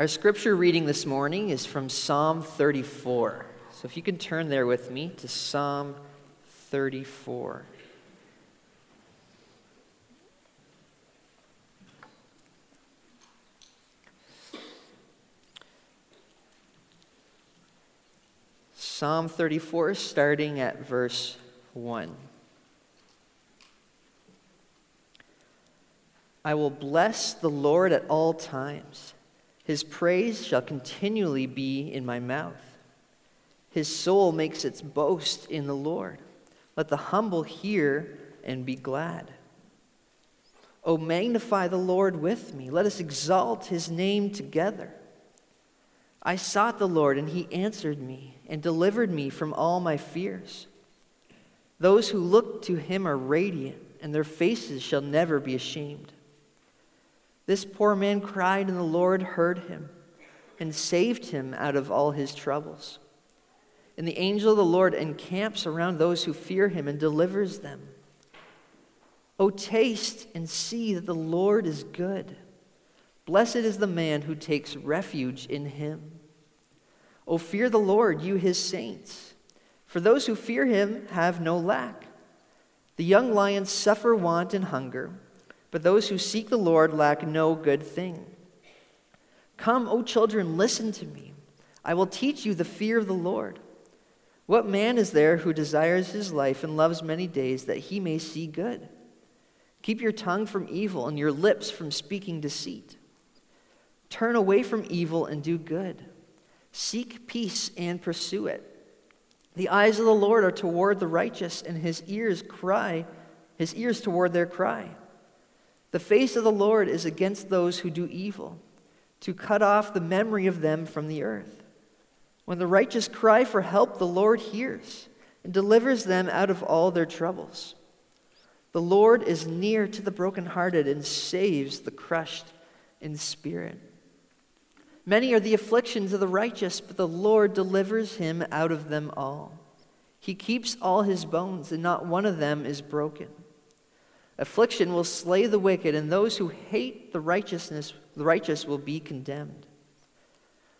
Our scripture reading this morning is from Psalm 34. So if you can turn there with me to Psalm 34. Psalm 34, starting at verse 1. I will bless the Lord at all times. His praise shall continually be in my mouth. His soul makes its boast in the Lord. Let the humble hear and be glad. O magnify the Lord with me. Let us exalt his name together. I sought the Lord, and he answered me and delivered me from all my fears. Those who look to him are radiant, and their faces shall never be ashamed. This poor man cried, and the Lord heard him and saved him out of all his troubles. And the angel of the Lord encamps around those who fear him and delivers them. O taste and see that the Lord is good. Blessed is the man who takes refuge in him. O fear the Lord, you his saints, for those who fear him have no lack. The young lions suffer want and hunger but those who seek the Lord lack no good thing. Come, O children, listen to me. I will teach you the fear of the Lord. What man is there who desires his life and loves many days that he may see good? Keep your tongue from evil and your lips from speaking deceit. Turn away from evil and do good. Seek peace and pursue it. The eyes of the Lord are toward the righteous, and his ears cry, his ears toward their cry. The face of the Lord is against those who do evil, to cut off the memory of them from the earth. When the righteous cry for help, the Lord hears and delivers them out of all their troubles. The Lord is near to the brokenhearted and saves the crushed in spirit. Many are the afflictions of the righteous, but the Lord delivers him out of them all. He keeps all his bones, and not one of them is broken. Affliction will slay the wicked, and those who hate the righteousness, the righteous will be condemned.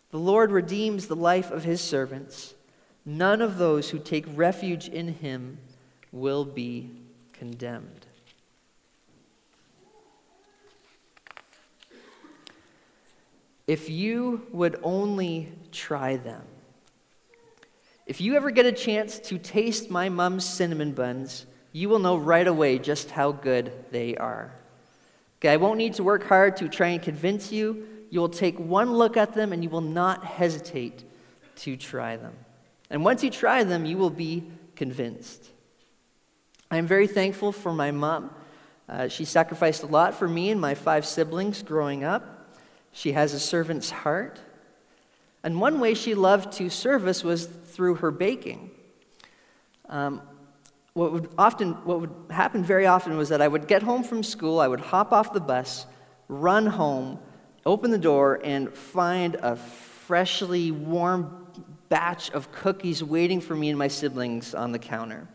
The Lord redeems the life of his servants. None of those who take refuge in him will be condemned. If you would only try them. If you ever get a chance to taste my mom's cinnamon buns, you will know right away just how good they are. Okay, I won't need to work hard to try and convince you. You will take one look at them and you will not hesitate to try them. And once you try them, you will be convinced. I am very thankful for my mom. Uh, she sacrificed a lot for me and my five siblings growing up. She has a servant's heart. And one way she loved to serve us was through her baking. Um, what would often what would happen very often was that I would get home from school, I would hop off the bus, run home, open the door, and find a freshly warm batch of cookies waiting for me and my siblings on the counter.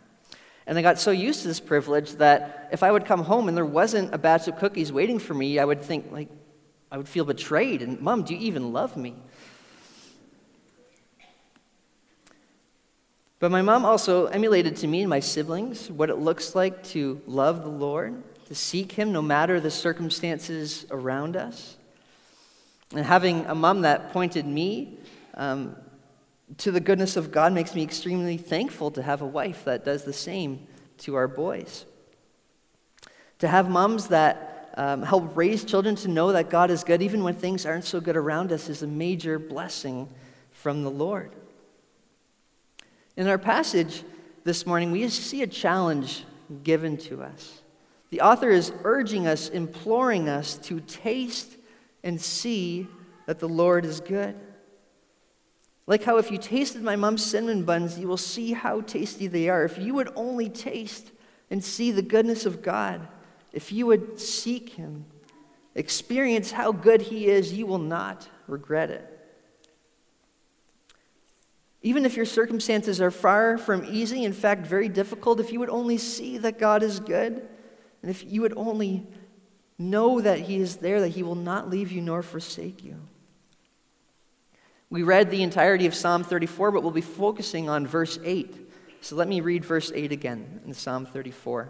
And I got so used to this privilege that if I would come home and there wasn't a batch of cookies waiting for me, I would think like I would feel betrayed and mom, do you even love me? But my mom also emulated to me and my siblings what it looks like to love the Lord, to seek Him no matter the circumstances around us. And having a mom that pointed me um, to the goodness of God makes me extremely thankful to have a wife that does the same to our boys. To have moms that um, help raise children to know that God is good even when things aren't so good around us is a major blessing from the Lord. In our passage this morning, we see a challenge given to us. The author is urging us, imploring us to taste and see that the Lord is good. Like how if you tasted my mom's cinnamon buns, you will see how tasty they are. If you would only taste and see the goodness of God, if you would seek Him, experience how good He is, you will not regret it. Even if your circumstances are far from easy, in fact, very difficult, if you would only see that God is good, and if you would only know that He is there, that He will not leave you nor forsake you. We read the entirety of Psalm 34, but we'll be focusing on verse 8. So let me read verse 8 again in Psalm 34.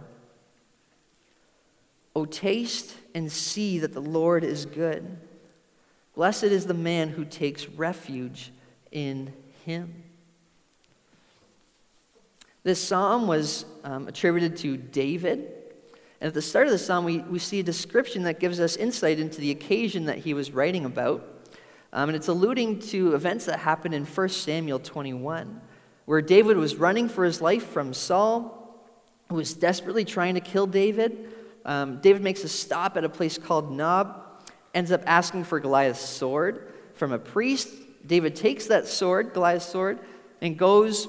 O taste and see that the Lord is good. Blessed is the man who takes refuge in him. This psalm was um, attributed to David. And at the start of the psalm, we, we see a description that gives us insight into the occasion that he was writing about. Um, and it's alluding to events that happened in 1 Samuel 21, where David was running for his life from Saul, who was desperately trying to kill David. Um, David makes a stop at a place called Nob, ends up asking for Goliath's sword from a priest. David takes that sword, Goliath's sword, and goes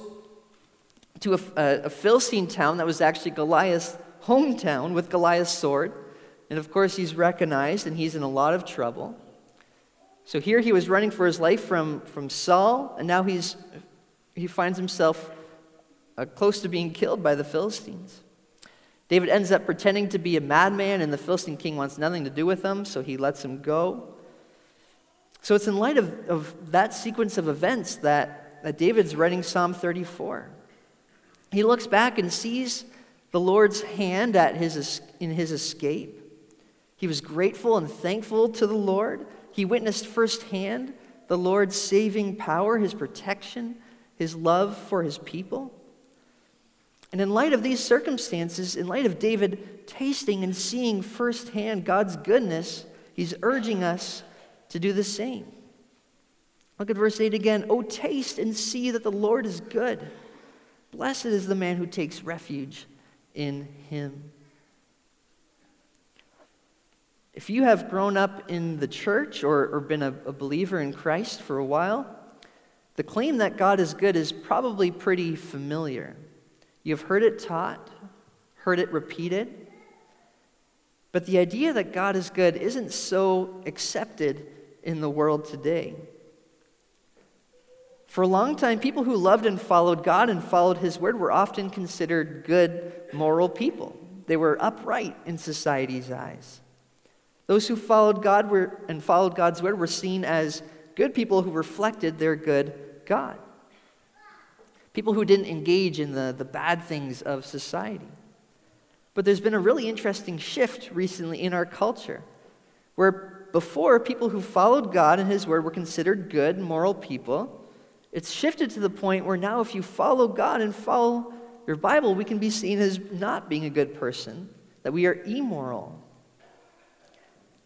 to a, a, Philistine town that was actually Goliath's hometown with Goliath's sword. And of course, he's recognized and he's in a lot of trouble. So here he was running for his life from, from Saul, and now he's, he finds himself uh, close to being killed by the Philistines. David ends up pretending to be a madman, and the Philistine king wants nothing to do with him, so he lets him go. So it's in light of, of that sequence of events that, that David's writing Psalm 34. He looks back and sees the Lord's hand at his, in his escape. He was grateful and thankful to the Lord. He witnessed firsthand the Lord's saving power, his protection, his love for his people. And in light of these circumstances, in light of David tasting and seeing firsthand God's goodness, he's urging us to do the same. Look at verse 8 again. Oh, taste and see that the Lord is good. Blessed is the man who takes refuge in him. If you have grown up in the church or, or been a, a believer in Christ for a while, the claim that God is good is probably pretty familiar. You've heard it taught, heard it repeated. But the idea that God is good isn't so accepted in the world today. For a long time, people who loved and followed God and followed His word were often considered good, moral people. They were upright in society's eyes. Those who followed God were, and followed God's word were seen as good people who reflected their good God. People who didn't engage in the, the bad things of society. But there's been a really interesting shift recently in our culture where before people who followed God and His word were considered good, moral people it's shifted to the point where now, if you follow God and follow your Bible, we can be seen as not being a good person, that we are immoral.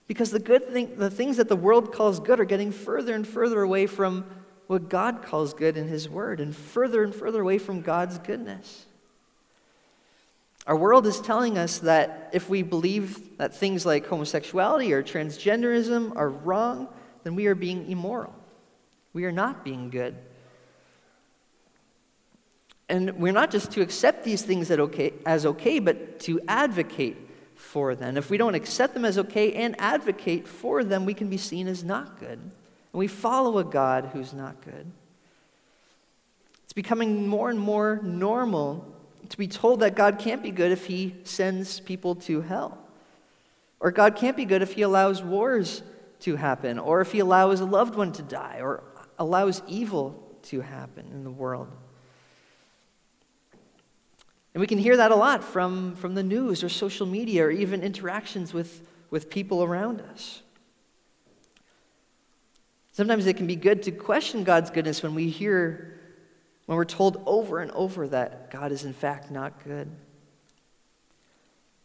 Because the good thing, the things that the world calls good are getting further and further away from what God calls good in His Word, and further and further away from God's goodness. Our world is telling us that if we believe that things like homosexuality or transgenderism are wrong, then we are being immoral. We are not being good. And we're not just to accept these things okay, as okay, but to advocate for them. If we don't accept them as okay and advocate for them, we can be seen as not good. And we follow a God who's not good. It's becoming more and more normal to be told that God can't be good if he sends people to hell. Or God can't be good if he allows wars to happen, or if he allows a loved one to die, or allows evil to happen in the world. And we can hear that a lot from, from the news or social media or even interactions with, with people around us. Sometimes it can be good to question God's goodness when we hear, when we're told over and over that God is in fact not good.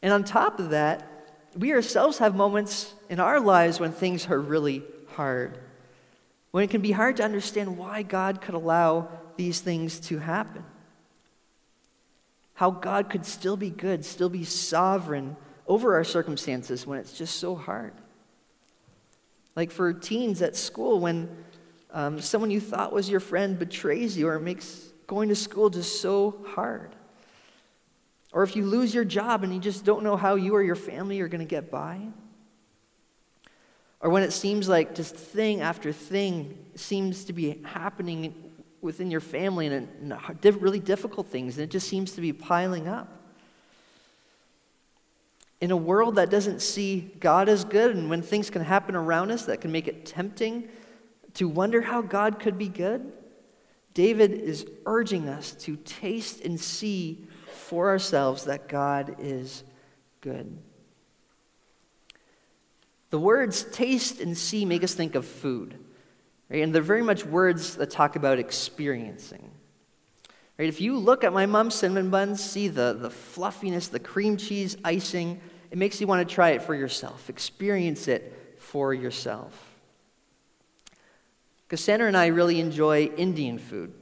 And on top of that, we ourselves have moments in our lives when things are really hard, when it can be hard to understand why God could allow these things to happen how God could still be good, still be sovereign over our circumstances when it's just so hard. Like for teens at school, when um, someone you thought was your friend betrays you or makes going to school just so hard. Or if you lose your job and you just don't know how you or your family are going to get by. Or when it seems like just thing after thing seems to be happening within your family and, and really difficult things, and it just seems to be piling up. In a world that doesn't see God as good, and when things can happen around us that can make it tempting to wonder how God could be good, David is urging us to taste and see for ourselves that God is good. The words taste and see make us think of food, right? And they're very much words that talk about experiencing. Right? If you look at my mom's cinnamon buns, see the, the fluffiness, the cream cheese icing, it makes you want to try it for yourself, experience it for yourself. Cassandra and I really enjoy Indian food.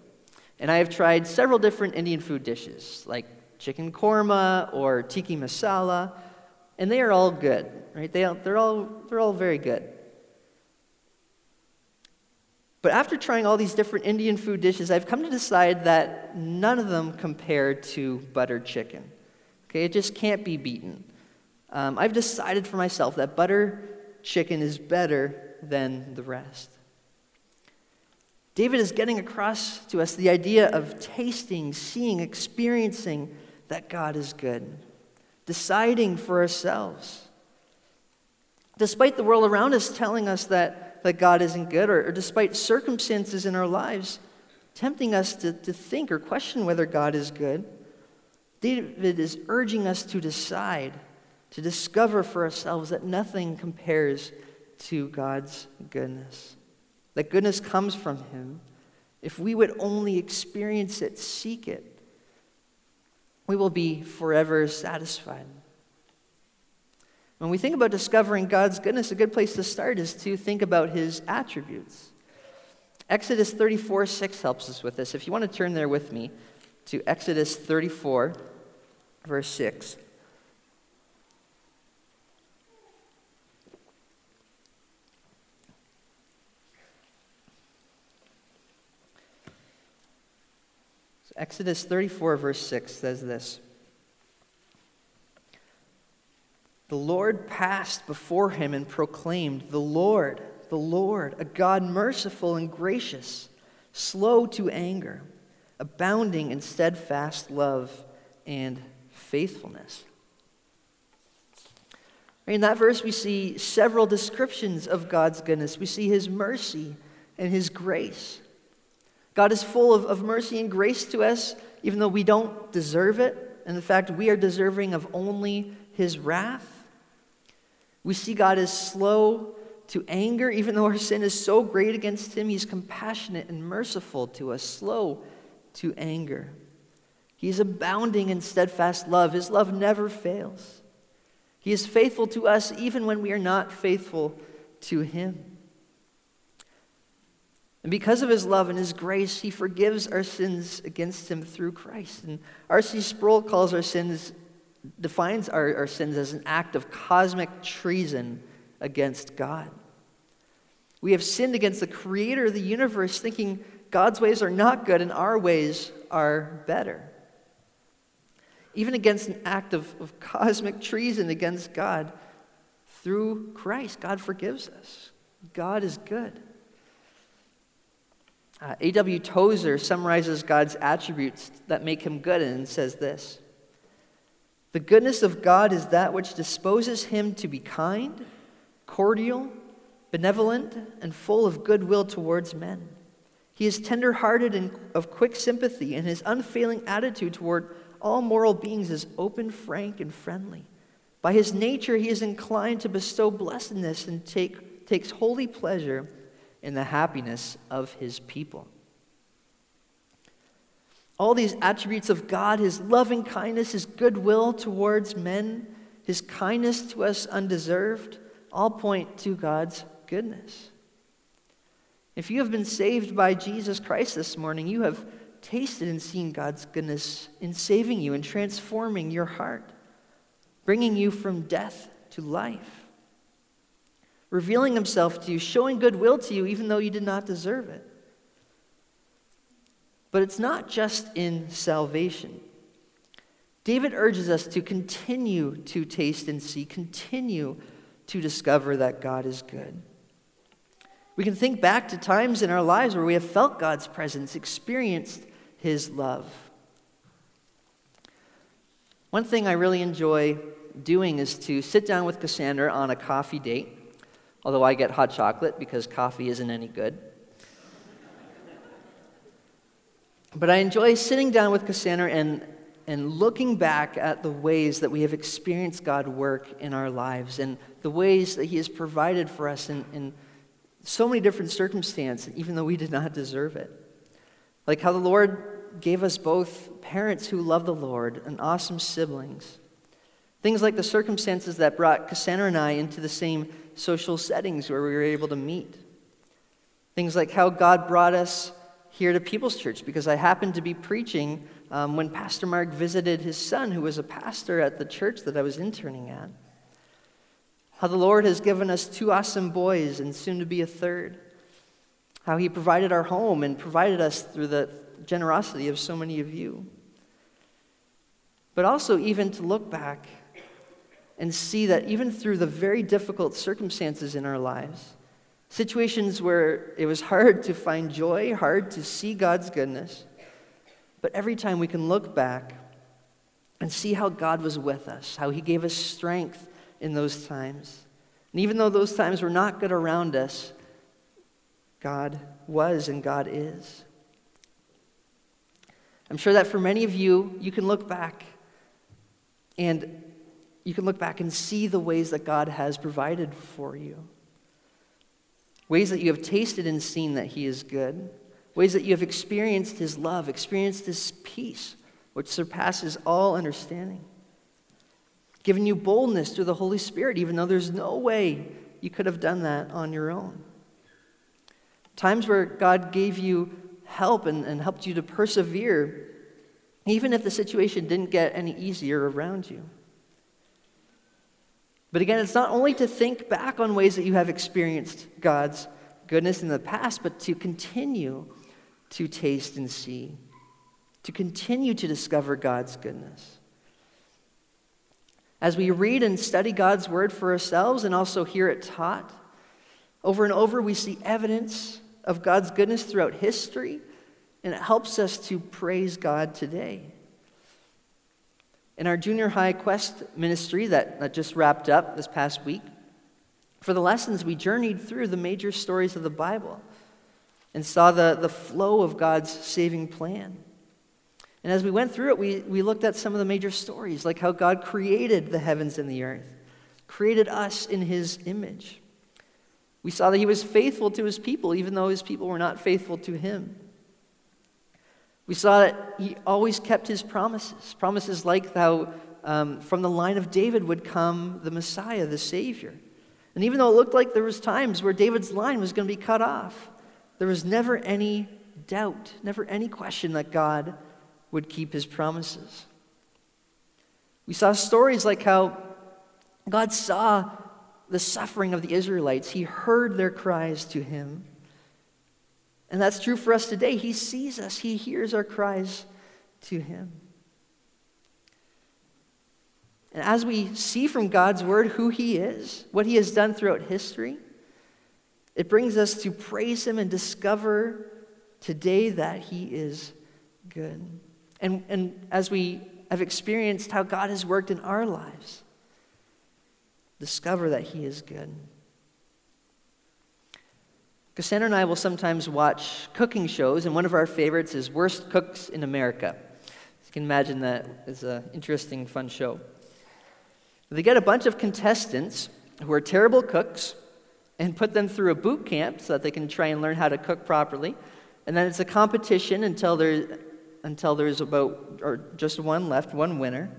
And I have tried several different Indian food dishes, like chicken korma or tikka masala, and they are all good, right? They, they're, all, they're all very good. But after trying all these different Indian food dishes, I've come to decide that none of them compare to buttered chicken. Okay, it just can't be beaten. Um, I've decided for myself that butter chicken is better than the rest. David is getting across to us the idea of tasting, seeing, experiencing that God is good, deciding for ourselves. Despite the world around us telling us that, that God isn't good, or, or despite circumstances in our lives tempting us to, to think or question whether God is good, David is urging us to decide, to discover for ourselves that nothing compares to God's goodness that goodness comes from Him, if we would only experience it, seek it, we will be forever satisfied. When we think about discovering God's goodness, a good place to start is to think about His attributes. Exodus 34 6 helps us with this. If you want to turn there with me to Exodus 34, verse 6. Exodus 34, verse 6 says this The Lord passed before him and proclaimed, The Lord, the Lord, a God merciful and gracious, slow to anger, abounding in steadfast love and faithfulness. In that verse, we see several descriptions of God's goodness. We see his mercy and his grace. God is full of, of mercy and grace to us, even though we don't deserve it. And in fact, we are deserving of only his wrath. We see God is slow to anger, even though our sin is so great against him. He's compassionate and merciful to us, slow to anger. He's abounding in steadfast love. His love never fails. He is faithful to us even when we are not faithful to him. And because of his love and his grace, he forgives our sins against him through Christ. And R.C. Sproul calls our sins, defines our, our sins as an act of cosmic treason against God. We have sinned against the creator of the universe, thinking God's ways are not good and our ways are better. Even against an act of, of cosmic treason against God, through Christ, God forgives us. God is good. Uh, A.W. Tozer summarizes God's attributes that make him good and says this The goodness of God is that which disposes him to be kind, cordial, benevolent, and full of goodwill towards men. He is tender-hearted and of quick sympathy, and his unfailing attitude toward all moral beings is open, frank, and friendly. By his nature, he is inclined to bestow blessedness and take, takes holy pleasure in the happiness of his people. All these attributes of God, his loving kindness, his goodwill towards men, his kindness to us undeserved, all point to God's goodness. If you have been saved by Jesus Christ this morning, you have tasted and seen God's goodness in saving you and transforming your heart, bringing you from death to life revealing himself to you, showing goodwill to you, even though you did not deserve it. But it's not just in salvation. David urges us to continue to taste and see, continue to discover that God is good. We can think back to times in our lives where we have felt God's presence, experienced his love. One thing I really enjoy doing is to sit down with Cassandra on a coffee date although I get hot chocolate because coffee isn't any good. But I enjoy sitting down with Cassandra and, and looking back at the ways that we have experienced God work in our lives and the ways that He has provided for us in, in so many different circumstances, even though we did not deserve it. Like how the Lord gave us both parents who love the Lord and awesome siblings. Things like the circumstances that brought Cassandra and I into the same social settings where we were able to meet. Things like how God brought us here to People's Church because I happened to be preaching um, when Pastor Mark visited his son, who was a pastor at the church that I was interning at. How the Lord has given us two awesome boys and soon to be a third. How he provided our home and provided us through the generosity of so many of you. But also, even to look back and see that even through the very difficult circumstances in our lives, situations where it was hard to find joy, hard to see God's goodness, but every time we can look back and see how God was with us, how He gave us strength in those times. And even though those times were not good around us, God was and God is. I'm sure that for many of you, you can look back and you can look back and see the ways that God has provided for you. Ways that you have tasted and seen that He is good. Ways that you have experienced His love, experienced His peace, which surpasses all understanding. Given you boldness through the Holy Spirit, even though there's no way you could have done that on your own. Times where God gave you help and, and helped you to persevere, even if the situation didn't get any easier around you. But again, it's not only to think back on ways that you have experienced God's goodness in the past, but to continue to taste and see, to continue to discover God's goodness. As we read and study God's word for ourselves and also hear it taught, over and over we see evidence of God's goodness throughout history, and it helps us to praise God today. In our junior high quest ministry that, that just wrapped up this past week, for the lessons, we journeyed through the major stories of the Bible and saw the, the flow of God's saving plan. And as we went through it, we, we looked at some of the major stories, like how God created the heavens and the earth, created us in his image. We saw that he was faithful to his people, even though his people were not faithful to him. We saw that he always kept his promises, promises like how um, from the line of David would come the Messiah, the Savior. And even though it looked like there was times where David's line was going to be cut off, there was never any doubt, never any question that God would keep his promises. We saw stories like how God saw the suffering of the Israelites. He heard their cries to him. And that's true for us today. He sees us, He hears our cries to Him. And as we see from God's Word who He is, what He has done throughout history, it brings us to praise Him and discover today that He is good. And, and as we have experienced how God has worked in our lives, discover that He is good. Cassandra and I will sometimes watch cooking shows, and one of our favorites is Worst Cooks in America. You can imagine that is an interesting, fun show. They get a bunch of contestants who are terrible cooks and put them through a boot camp so that they can try and learn how to cook properly. And then it's a competition until, there, until there's about, or just one left, one winner.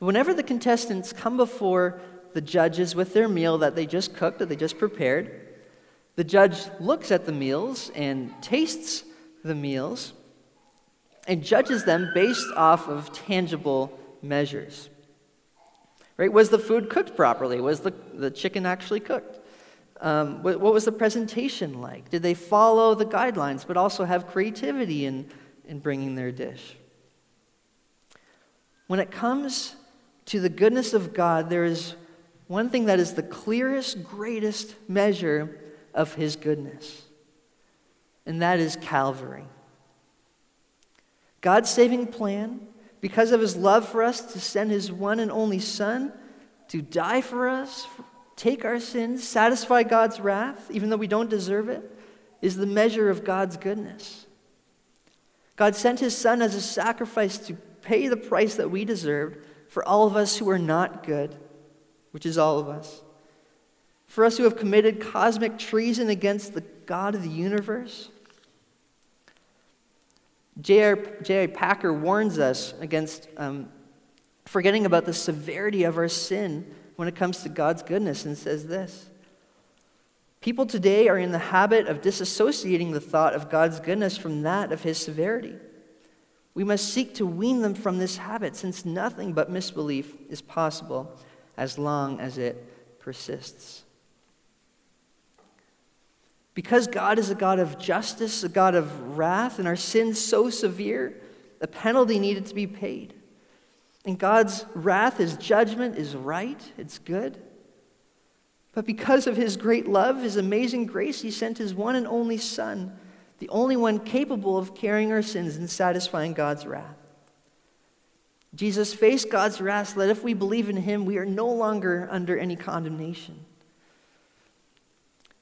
Whenever the contestants come before the judges with their meal that they just cooked, that they just prepared, the judge looks at the meals and tastes the meals and judges them based off of tangible measures. Right? Was the food cooked properly? Was the, the chicken actually cooked? Um, what, what, was the presentation like? Did they follow the guidelines but also have creativity in, in bringing their dish? When it comes to the goodness of God, there is one thing that is the clearest, greatest measure of his goodness, and that is Calvary. God's saving plan, because of his love for us to send his one and only Son to die for us, take our sins, satisfy God's wrath, even though we don't deserve it, is the measure of God's goodness. God sent his son as a sacrifice to pay the price that we deserved for all of us who are not good, which is all of us. For us who have committed cosmic treason against the God of the universe. J.I. Packer warns us against um, forgetting about the severity of our sin when it comes to God's goodness and says this People today are in the habit of disassociating the thought of God's goodness from that of his severity. We must seek to wean them from this habit since nothing but misbelief is possible as long as it persists. Because God is a God of justice, a God of wrath, and our sins so severe, the penalty needed to be paid. And God's wrath, his judgment, is right, it's good. But because of his great love, his amazing grace, he sent his one and only Son, the only one capable of carrying our sins and satisfying God's wrath. Jesus faced God's wrath so that if we believe in him, we are no longer under any condemnation.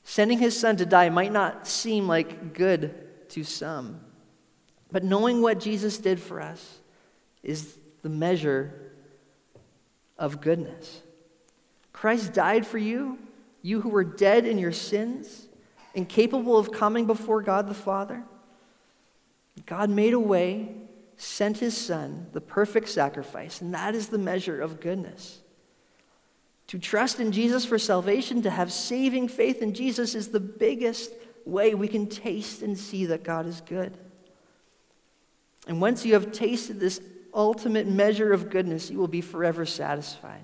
Sending his son to die might not seem like good to some, but knowing what Jesus did for us is the measure of goodness. Christ died for you, you who were dead in your sins, incapable of coming before God the Father. God made a way, sent his Son, the perfect sacrifice, and that is the measure of goodness. To trust in Jesus for salvation, to have saving faith in Jesus, is the biggest way we can taste and see that God is good. And once you have tasted this ultimate measure of goodness, you will be forever satisfied.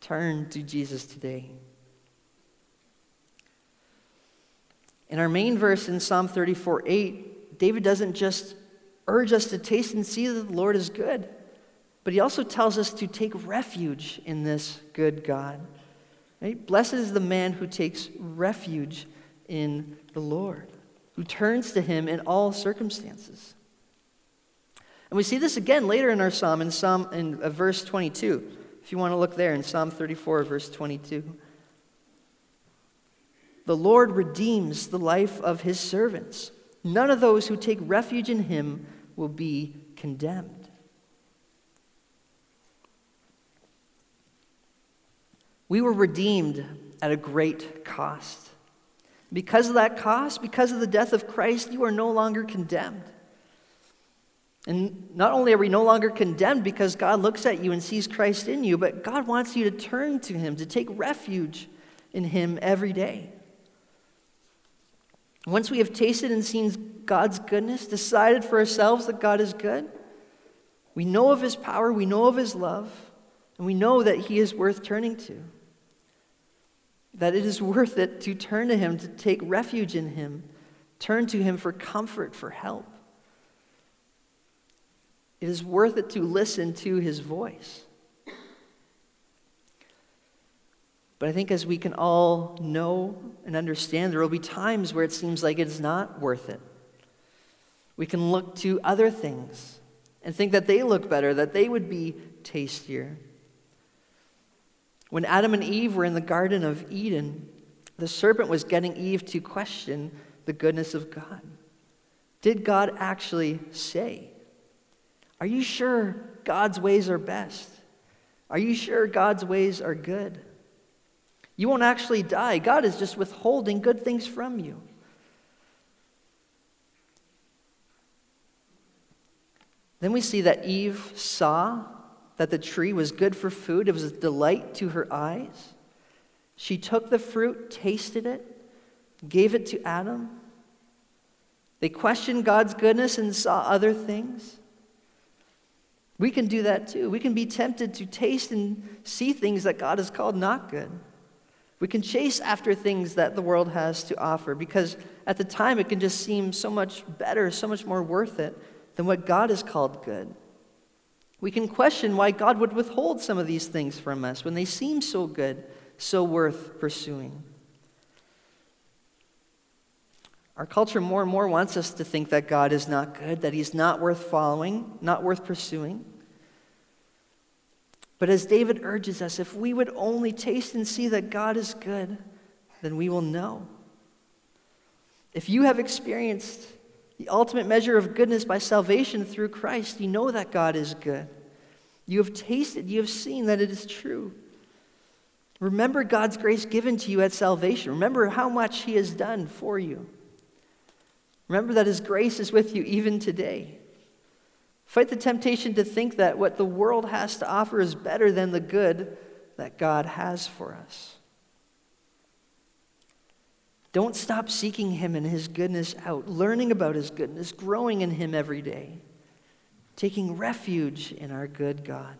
Turn to Jesus today. In our main verse in Psalm 34 8, David doesn't just urge us to taste and see that the Lord is good. But he also tells us to take refuge in this good God. Right? Blessed is the man who takes refuge in the Lord, who turns to him in all circumstances. And we see this again later in our psalm, in Psalm in uh, verse 22. If you want to look there in Psalm 34, verse 22. The Lord redeems the life of his servants. None of those who take refuge in him will be condemned. We were redeemed at a great cost. Because of that cost, because of the death of Christ, you are no longer condemned. And not only are we no longer condemned because God looks at you and sees Christ in you, but God wants you to turn to Him, to take refuge in Him every day. Once we have tasted and seen God's goodness, decided for ourselves that God is good, we know of His power, we know of His love, and we know that He is worth turning to that it is worth it to turn to Him, to take refuge in Him, turn to Him for comfort, for help. It is worth it to listen to His voice. But I think as we can all know and understand, there will be times where it seems like it is not worth it. We can look to other things and think that they look better, that they would be tastier. When Adam and Eve were in the Garden of Eden, the serpent was getting Eve to question the goodness of God. Did God actually say? Are you sure God's ways are best? Are you sure God's ways are good? You won't actually die. God is just withholding good things from you. Then we see that Eve saw that the tree was good for food, it was a delight to her eyes. She took the fruit, tasted it, gave it to Adam. They questioned God's goodness and saw other things. We can do that too. We can be tempted to taste and see things that God has called not good. We can chase after things that the world has to offer because at the time it can just seem so much better, so much more worth it than what God has called good. We can question why God would withhold some of these things from us when they seem so good, so worth pursuing. Our culture more and more wants us to think that God is not good, that He's not worth following, not worth pursuing. But as David urges us, if we would only taste and see that God is good, then we will know. If you have experienced the ultimate measure of goodness by salvation through Christ. You know that God is good. You have tasted, you have seen that it is true. Remember God's grace given to you at salvation. Remember how much He has done for you. Remember that His grace is with you even today. Fight the temptation to think that what the world has to offer is better than the good that God has for us. Don't stop seeking Him and His goodness out, learning about His goodness, growing in Him every day, taking refuge in our good God.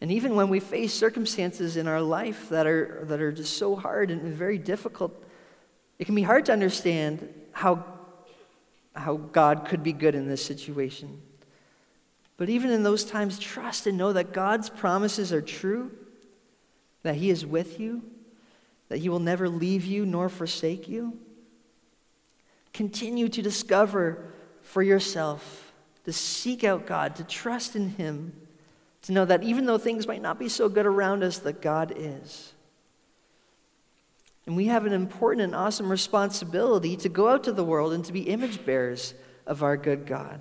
And even when we face circumstances in our life that are, that are just so hard and very difficult, it can be hard to understand how, how God could be good in this situation. But even in those times, trust and know that God's promises are true, that He is with you, that He will never leave you nor forsake you. Continue to discover for yourself, to seek out God, to trust in Him to know that even though things might not be so good around us, that God is. And we have an important and awesome responsibility to go out to the world and to be image bearers of our good God,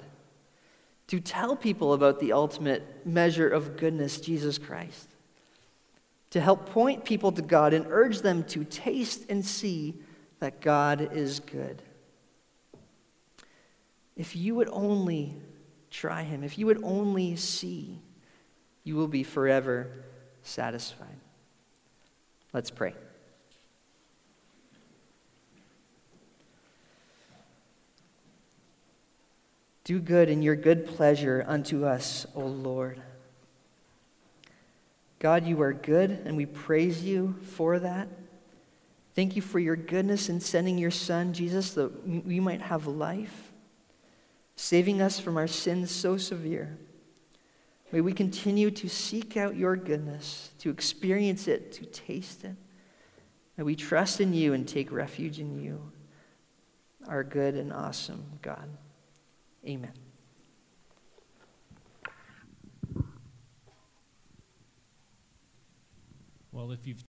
to tell people about the ultimate measure of goodness, Jesus Christ, to help point people to God and urge them to taste and see that God is good. If you would only try Him, if you would only see, you will be forever satisfied. Let's pray. Do good in your good pleasure unto us, O Lord. God, you are good, and we praise you for that. Thank you for your goodness in sending your Son, Jesus, that we might have life, saving us from our sins so severe. May we continue to seek out your goodness, to experience it, to taste it. May we trust in you and take refuge in you, our good and awesome God. Amen. Well, if you've